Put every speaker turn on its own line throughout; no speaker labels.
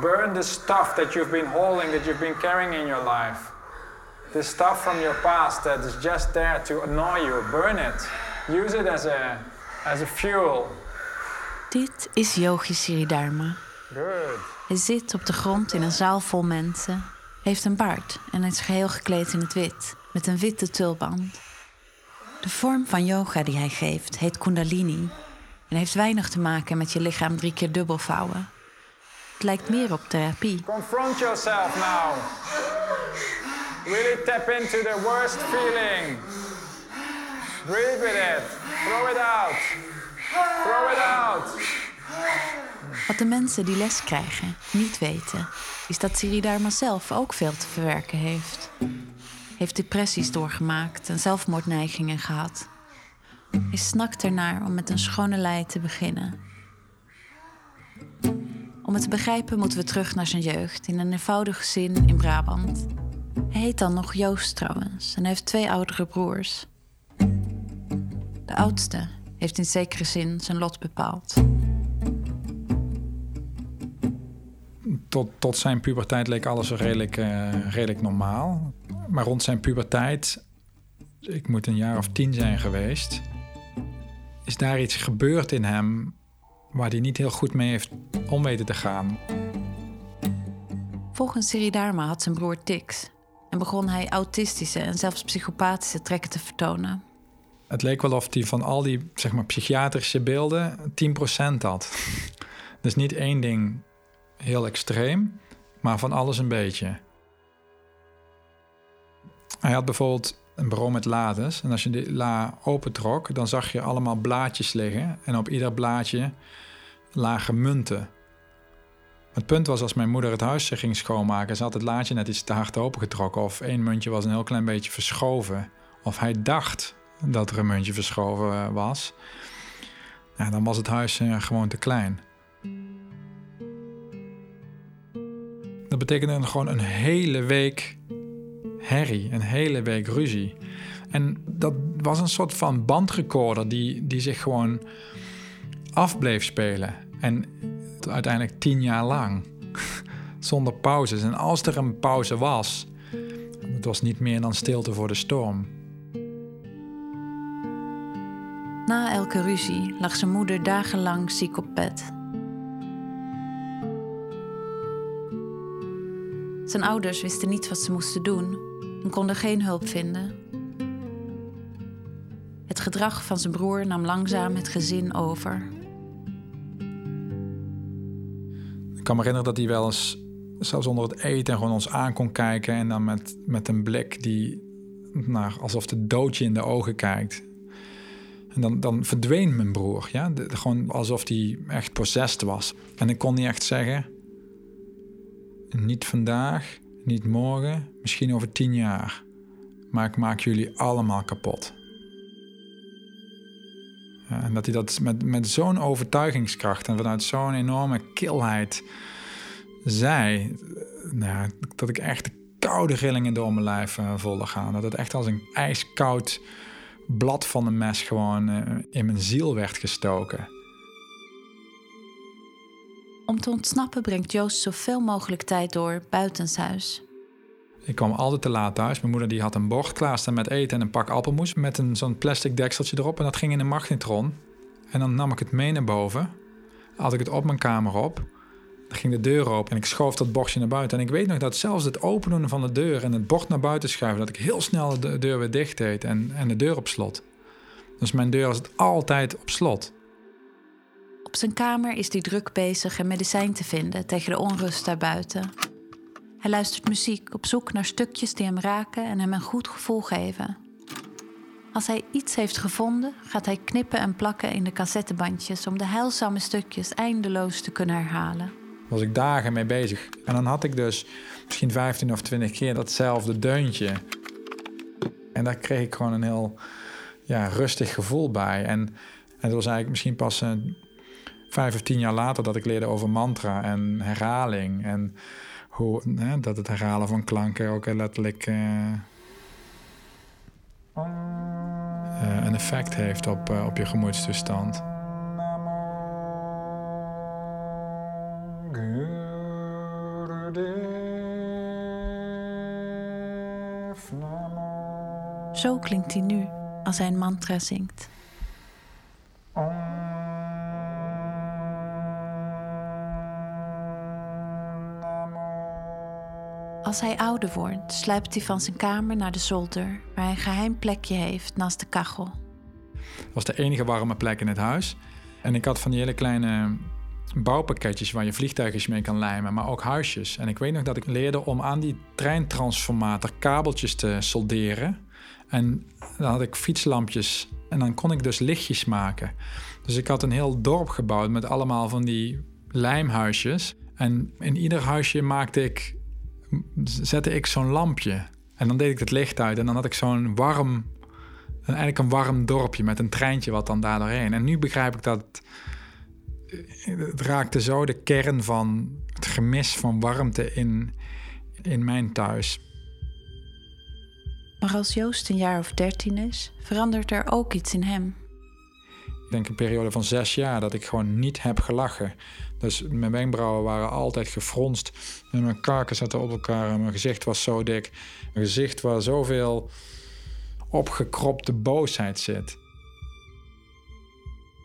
Burn the stuff that you've been holding, that you've been carrying in your life. The stuff from your past that is just there to annoy you. Burn it. Use it as a, as a fuel.
Dit is Yogi Siridharma. Hij zit op de grond in een zaal vol mensen, heeft een baard en is geheel gekleed in het wit, met een witte tulband. De vorm van yoga die hij geeft heet Kundalini en heeft weinig te maken met je lichaam drie keer dubbel vouwen. Het lijkt meer op therapie.
Confront yourself now. Really tap into the worst feeling. Breathe with it. Throw it out. Throw it out.
Wat de mensen die les krijgen niet weten, is dat Siridharma zelf ook veel te verwerken heeft. Heeft depressies doorgemaakt en zelfmoordneigingen gehad. Hij snakt ernaar om met een schone lei te beginnen. Om het te begrijpen moeten we terug naar zijn jeugd in een eenvoudig gezin in Brabant. Hij heet dan nog Joost trouwens en heeft twee oudere broers. De oudste heeft in zekere zin zijn lot bepaald.
Tot, tot zijn puberteit leek alles redelijk, uh, redelijk normaal. Maar rond zijn puberteit, ik moet een jaar of tien zijn geweest, is daar iets gebeurd in hem waar hij niet heel goed mee heeft om weten te gaan.
Volgens Siridharma had zijn broer tics en begon hij autistische en zelfs psychopathische trekken te vertonen.
Het leek wel of hij van al die zeg maar, psychiatrische beelden 10% had. dus niet één ding heel extreem, maar van alles een beetje. Hij had bijvoorbeeld een bureau met lades. En als je die la opentrok, dan zag je allemaal blaadjes liggen. En op ieder blaadje lagen munten. Het punt was, als mijn moeder het huis ging schoonmaken... ze had het laadje net iets te hard opengetrokken... of één muntje was een heel klein beetje verschoven. Of hij dacht dat er een muntje verschoven was. Dan was het huis eh, gewoon te klein. Betekende gewoon een hele week herrie, een hele week ruzie. En dat was een soort van bandrecorder die, die zich gewoon af bleef spelen. En uiteindelijk tien jaar lang. Zonder pauzes. En als er een pauze was, het was niet meer dan stilte voor de storm.
Na elke ruzie lag zijn moeder dagenlang ziek op bed. Zijn ouders wisten niet wat ze moesten doen en konden geen hulp vinden. Het gedrag van zijn broer nam langzaam het gezin over.
Ik kan me herinneren dat hij wel eens, zelfs onder het eten, gewoon ons aan kon kijken. En dan met, met een blik die, nou, alsof de doodje in de ogen kijkt. En dan, dan verdween mijn broer, ja. gewoon alsof hij echt possessed was. En ik kon niet echt zeggen, niet vandaag, niet morgen, misschien over tien jaar. Maar ik maak jullie allemaal kapot. En dat hij dat met, met zo'n overtuigingskracht en vanuit zo'n enorme kilheid zei, nou, dat ik echt de koude rillingen door mijn lijf uh, gaan. Dat het echt als een ijskoud blad van een mes gewoon uh, in mijn ziel werd gestoken.
Om te ontsnappen brengt Joost zoveel mogelijk tijd door buitenshuis.
Ik kwam altijd te laat thuis. Mijn moeder die had een bord klaarstaan met eten en een pak appelmoes met een, zo'n plastic dekseltje erop. En dat ging in een magnetron. En dan nam ik het mee naar boven. Had ik het op mijn kamer op. Dan ging de deur open en ik schoof dat bordje naar buiten. En ik weet nog dat zelfs het openen van de deur en het bord naar buiten schuiven... dat ik heel snel de deur weer dicht deed en, en de deur op slot. Dus mijn deur was altijd op slot.
Op zijn kamer is hij druk bezig een medicijn te vinden tegen de onrust daarbuiten. Hij luistert muziek op zoek naar stukjes die hem raken en hem een goed gevoel geven. Als hij iets heeft gevonden, gaat hij knippen en plakken in de cassettebandjes om de heilzame stukjes eindeloos te kunnen herhalen.
Daar was ik dagen mee bezig. En dan had ik dus misschien 15 of 20 keer datzelfde deuntje. En daar kreeg ik gewoon een heel ja, rustig gevoel bij. En, en dat was eigenlijk misschien pas een vijf of tien jaar later dat ik leerde over mantra en herhaling. En hoe, hè, dat het herhalen van klanken ook letterlijk uh, een effect heeft op, op je gemoedstoestand.
Zo klinkt hij nu als hij een mantra zingt. Als hij ouder wordt, sluipt hij van zijn kamer naar de zolder, waar hij een geheim plekje heeft naast de kachel.
Dat was de enige warme plek in het huis. En ik had van die hele kleine bouwpakketjes waar je vliegtuigjes mee kan lijmen, maar ook huisjes. En ik weet nog dat ik leerde om aan die treintransformator kabeltjes te solderen. En dan had ik fietslampjes en dan kon ik dus lichtjes maken. Dus ik had een heel dorp gebouwd met allemaal van die lijmhuisjes. En in ieder huisje maakte ik, zette ik zo'n lampje. En dan deed ik het licht uit en dan had ik zo'n warm, eigenlijk een warm dorpje met een treintje wat dan daar doorheen. En nu begrijp ik dat het raakte zo de kern van het gemis van warmte in, in mijn thuis.
Maar als Joost een jaar of dertien is, verandert er ook iets in hem.
Ik denk een periode van zes jaar dat ik gewoon niet heb gelachen. Dus mijn wenkbrauwen waren altijd gefronst. En mijn kaken zaten op elkaar en mijn gezicht was zo dik. Mijn gezicht waar zoveel opgekropte boosheid zit.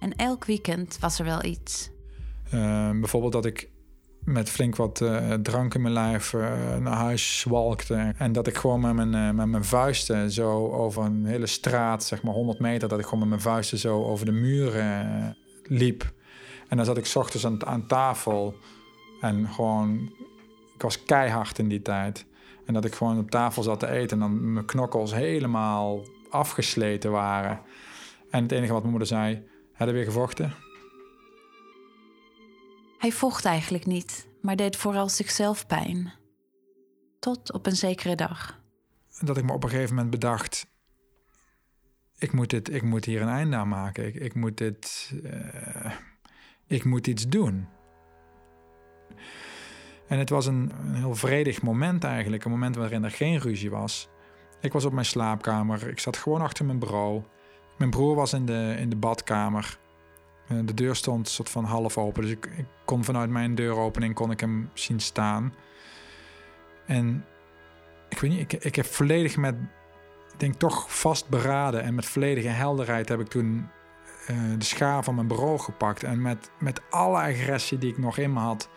En elk weekend was er wel iets.
Uh, bijvoorbeeld dat ik met flink wat uh, drank in mijn lijf uh, naar huis zwalkte. En dat ik gewoon met mijn, uh, met mijn vuisten zo over een hele straat, zeg maar 100 meter, dat ik gewoon met mijn vuisten zo over de muren liep. En dan zat ik ochtends aan, aan tafel en gewoon, ik was keihard in die tijd. En dat ik gewoon op tafel zat te eten en dan mijn knokkels helemaal afgesleten waren. En het enige wat mijn moeder zei, heb je weer gevochten?
Hij vocht eigenlijk niet, maar deed vooral zichzelf pijn. Tot op een zekere dag.
Dat ik me op een gegeven moment bedacht: ik moet, dit, ik moet hier een einde aan maken. Ik, ik moet dit. Uh, ik moet iets doen. En het was een, een, heel vredig moment eigenlijk. Een moment waarin er geen ruzie was. Ik was op mijn slaapkamer. Ik zat gewoon achter mijn bureau. Mijn broer was in de, in de badkamer. Eh, de deur stond soort van half open, dus ik, ik, kon vanuit mijn deuropening kon ik hem zien staan. En ik weet niet, ik, ik heb volledig met, ik denk toch vastberaden en met volledige helderheid heb ik toen uh, de schaar van mijn bureau gepakt. En met, met alle agressie die ik nog in me had,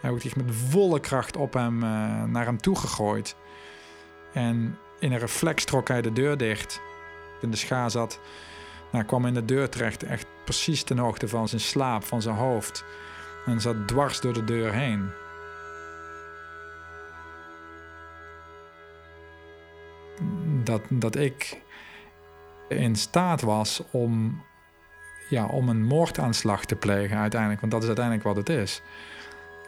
heb ik die met volle kracht op hem, uh, naar hem toe gegooid. En in een reflex trok hij de deur dicht. In de schaar zat nou, kwam in de deur terecht, echt precies ten hoogte van zijn slaap, van zijn hoofd. En zat dwars door de deur heen. Dat, dat ik in staat was om, ja, om een moordaanslag te plegen uiteindelijk. Want dat is uiteindelijk wat het is.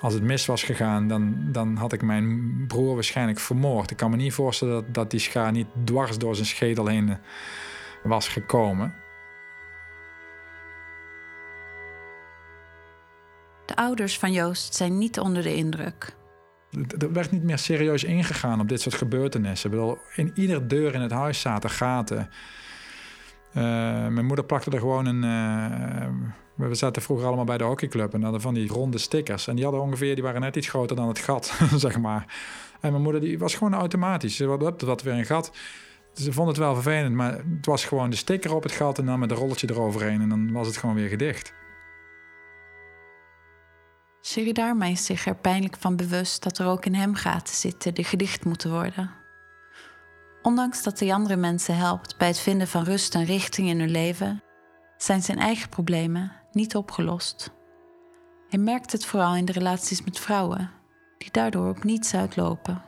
Als het mis was gegaan, dan, dan had ik mijn broer waarschijnlijk vermoord. Ik kan me niet voorstellen dat, dat die schaar niet dwars door zijn schedel heen was gekomen.
De ouders van Joost zijn niet onder de indruk.
Er werd niet meer serieus ingegaan op dit soort gebeurtenissen. In iedere deur in het huis zaten gaten. Uh, mijn moeder plakte er gewoon een. Uh, we zaten vroeger allemaal bij de hockeyclub en hadden van die ronde stickers. En die hadden ongeveer, die waren net iets groter dan het gat, zeg maar. En mijn moeder die was gewoon automatisch. Ze had, had weer een gat. Ze vond het wel vervelend, maar het was gewoon de sticker op het gat en dan met een rolletje eroverheen. En dan was het gewoon weer gedicht.
Siridarma is zich er pijnlijk van bewust dat er ook in hem gaten zitten die gedicht moeten worden. Ondanks dat hij andere mensen helpt bij het vinden van rust en richting in hun leven, zijn zijn eigen problemen niet opgelost. Hij merkt het vooral in de relaties met vrouwen, die daardoor op niets uitlopen.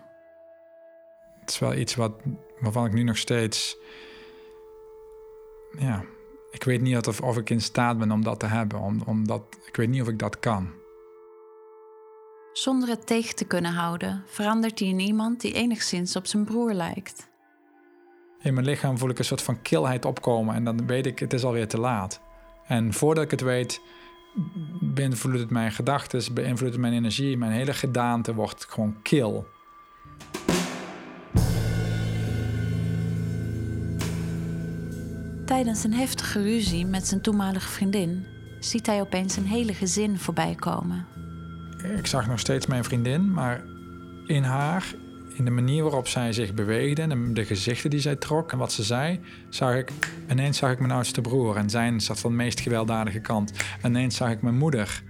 Het is wel iets wat, waarvan ik nu nog steeds. Ja, ik weet niet of, of ik in staat ben om dat te hebben. Om, omdat, ik weet niet of ik dat kan.
Zonder het tegen te kunnen houden, verandert hij in iemand die enigszins op zijn broer lijkt.
In mijn lichaam voel ik een soort van kilheid opkomen en dan weet ik, het is alweer te laat. En voordat ik het weet, beïnvloedt het mijn gedachten, beïnvloedt het mijn energie. Mijn hele gedaante wordt gewoon kil.
Tijdens een heftige ruzie met zijn toenmalige vriendin ziet hij opeens een hele gezin voorbij komen.
Ik zag nog steeds mijn vriendin, maar in haar, in de manier waarop zij zich beweegde en de gezichten die zij trok en wat ze zei, zag ik ineens zag ik mijn oudste broer en zijn zat van de meest gewelddadige kant. Ineens zag ik mijn moeder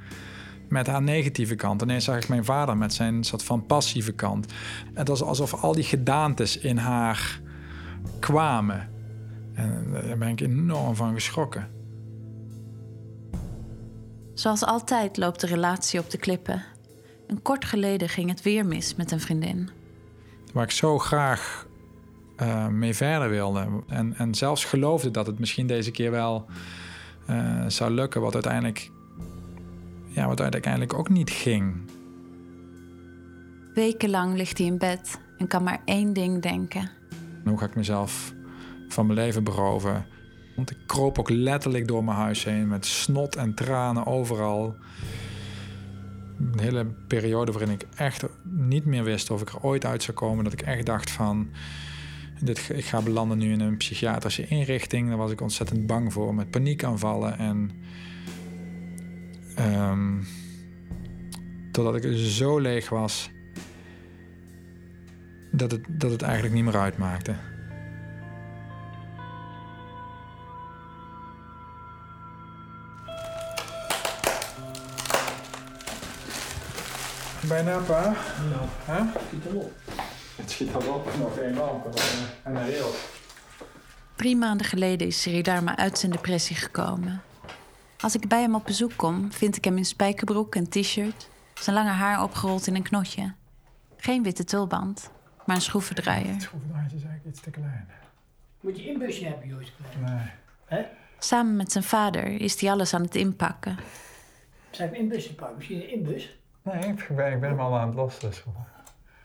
met haar negatieve kant. Ineens zag ik mijn vader met zijn soort van passieve kant. Het was alsof al die gedaantes in haar kwamen. En daar ben ik enorm van geschrokken.
Zoals altijd loopt de relatie op de klippen. En kort geleden ging het weer mis met een vriendin.
Waar ik zo graag uh, mee verder wilde. En, en zelfs geloofde dat het misschien deze keer wel uh, zou lukken. Wat uiteindelijk, ja, wat uiteindelijk ook niet ging.
Wekenlang ligt hij in bed en kan maar één ding denken.
Hoe ga ik mezelf van mijn leven beroven? Want ik kroop ook letterlijk door mijn huis heen met snot en tranen overal. Een hele periode waarin ik echt niet meer wist of ik er ooit uit zou komen. Dat ik echt dacht van, dit, ik ga belanden nu in een psychiatrische inrichting. Daar was ik ontzettend bang voor, met paniekaanvallen. En um, totdat ik zo leeg was, dat het, dat het eigenlijk niet meer uitmaakte. Bijna, pa?
Nou,
Huh?
schiet hem op.
Het schiet al op, nog één lamp en een heel.
Drie maanden geleden is Sridharma uit zijn depressie gekomen. Als ik bij hem op bezoek kom, vind ik hem in spijkerbroek en t-shirt, zijn lange haar opgerold in een knotje. Geen witte tulband, maar een schroevendraaier.
schroevendraaier is eigenlijk iets te klein.
Moet je inbusje hebben, Joost.
Nee.
Hè?
Samen met zijn vader is hij alles aan het inpakken.
Ik een inbusje pakken? Misschien een inbus?
Nee, ik ben, ik ben hem al aan het lossen. Dus.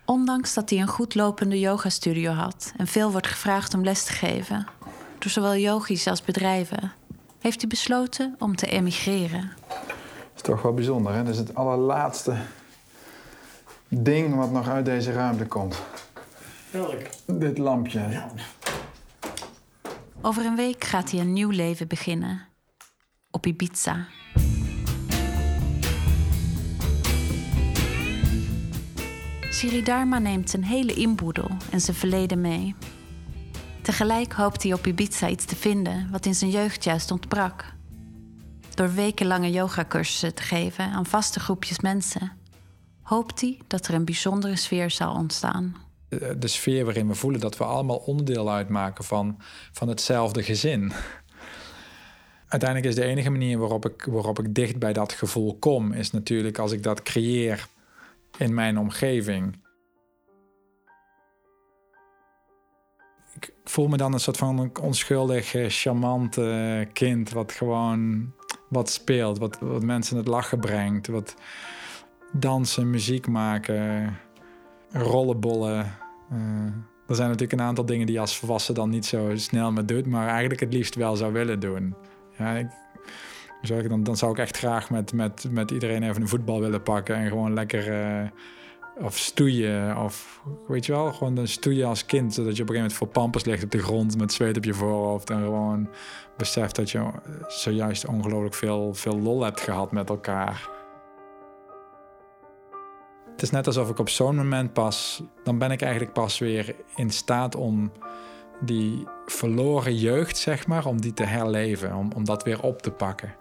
Ondanks dat hij een goed lopende yogastudio had en veel wordt gevraagd om les te geven, door zowel yogis als bedrijven, heeft hij besloten om te emigreren.
Dat is toch wel bijzonder, hè? Dat is het allerlaatste ding wat nog uit deze ruimte komt.
Welk?
Dit lampje.
Ja.
Over een week gaat hij een nieuw leven beginnen. Op Ibiza. Siridharma neemt zijn hele inboedel en zijn verleden mee. Tegelijk hoopt hij op Ibiza iets te vinden wat in zijn jeugd juist ontbrak. Door wekenlange yogacursussen te geven aan vaste groepjes mensen, hoopt hij dat er een bijzondere sfeer zal ontstaan.
De sfeer waarin we voelen dat we allemaal onderdeel uitmaken van, van hetzelfde gezin. Uiteindelijk is de enige manier waarop ik, waarop ik dicht bij dat gevoel kom, is natuurlijk als ik dat creëer in mijn omgeving. Ik voel me dan een soort van onschuldig, charmant kind wat gewoon wat speelt, wat, wat mensen het lachen brengt, wat dansen, muziek maken, rollenbollen. Uh, er zijn natuurlijk een aantal dingen die je als volwassen dan niet zo snel meer doet, maar eigenlijk het liefst wel zou willen doen. Ja, ik, dan, dan zou ik echt graag met, met, met iedereen even een voetbal willen pakken en gewoon lekker uh, of stoeien. Of weet je wel, gewoon een stoeien als kind. Zodat je op een gegeven moment voor pampers ligt op de grond met zweet op je voorhoofd. En gewoon beseft dat je zojuist ongelooflijk veel, veel lol hebt gehad met elkaar. Het is net alsof ik op zo'n moment pas, dan ben ik eigenlijk pas weer in staat om die verloren jeugd, zeg maar, om die te herleven, om, om dat weer op te pakken.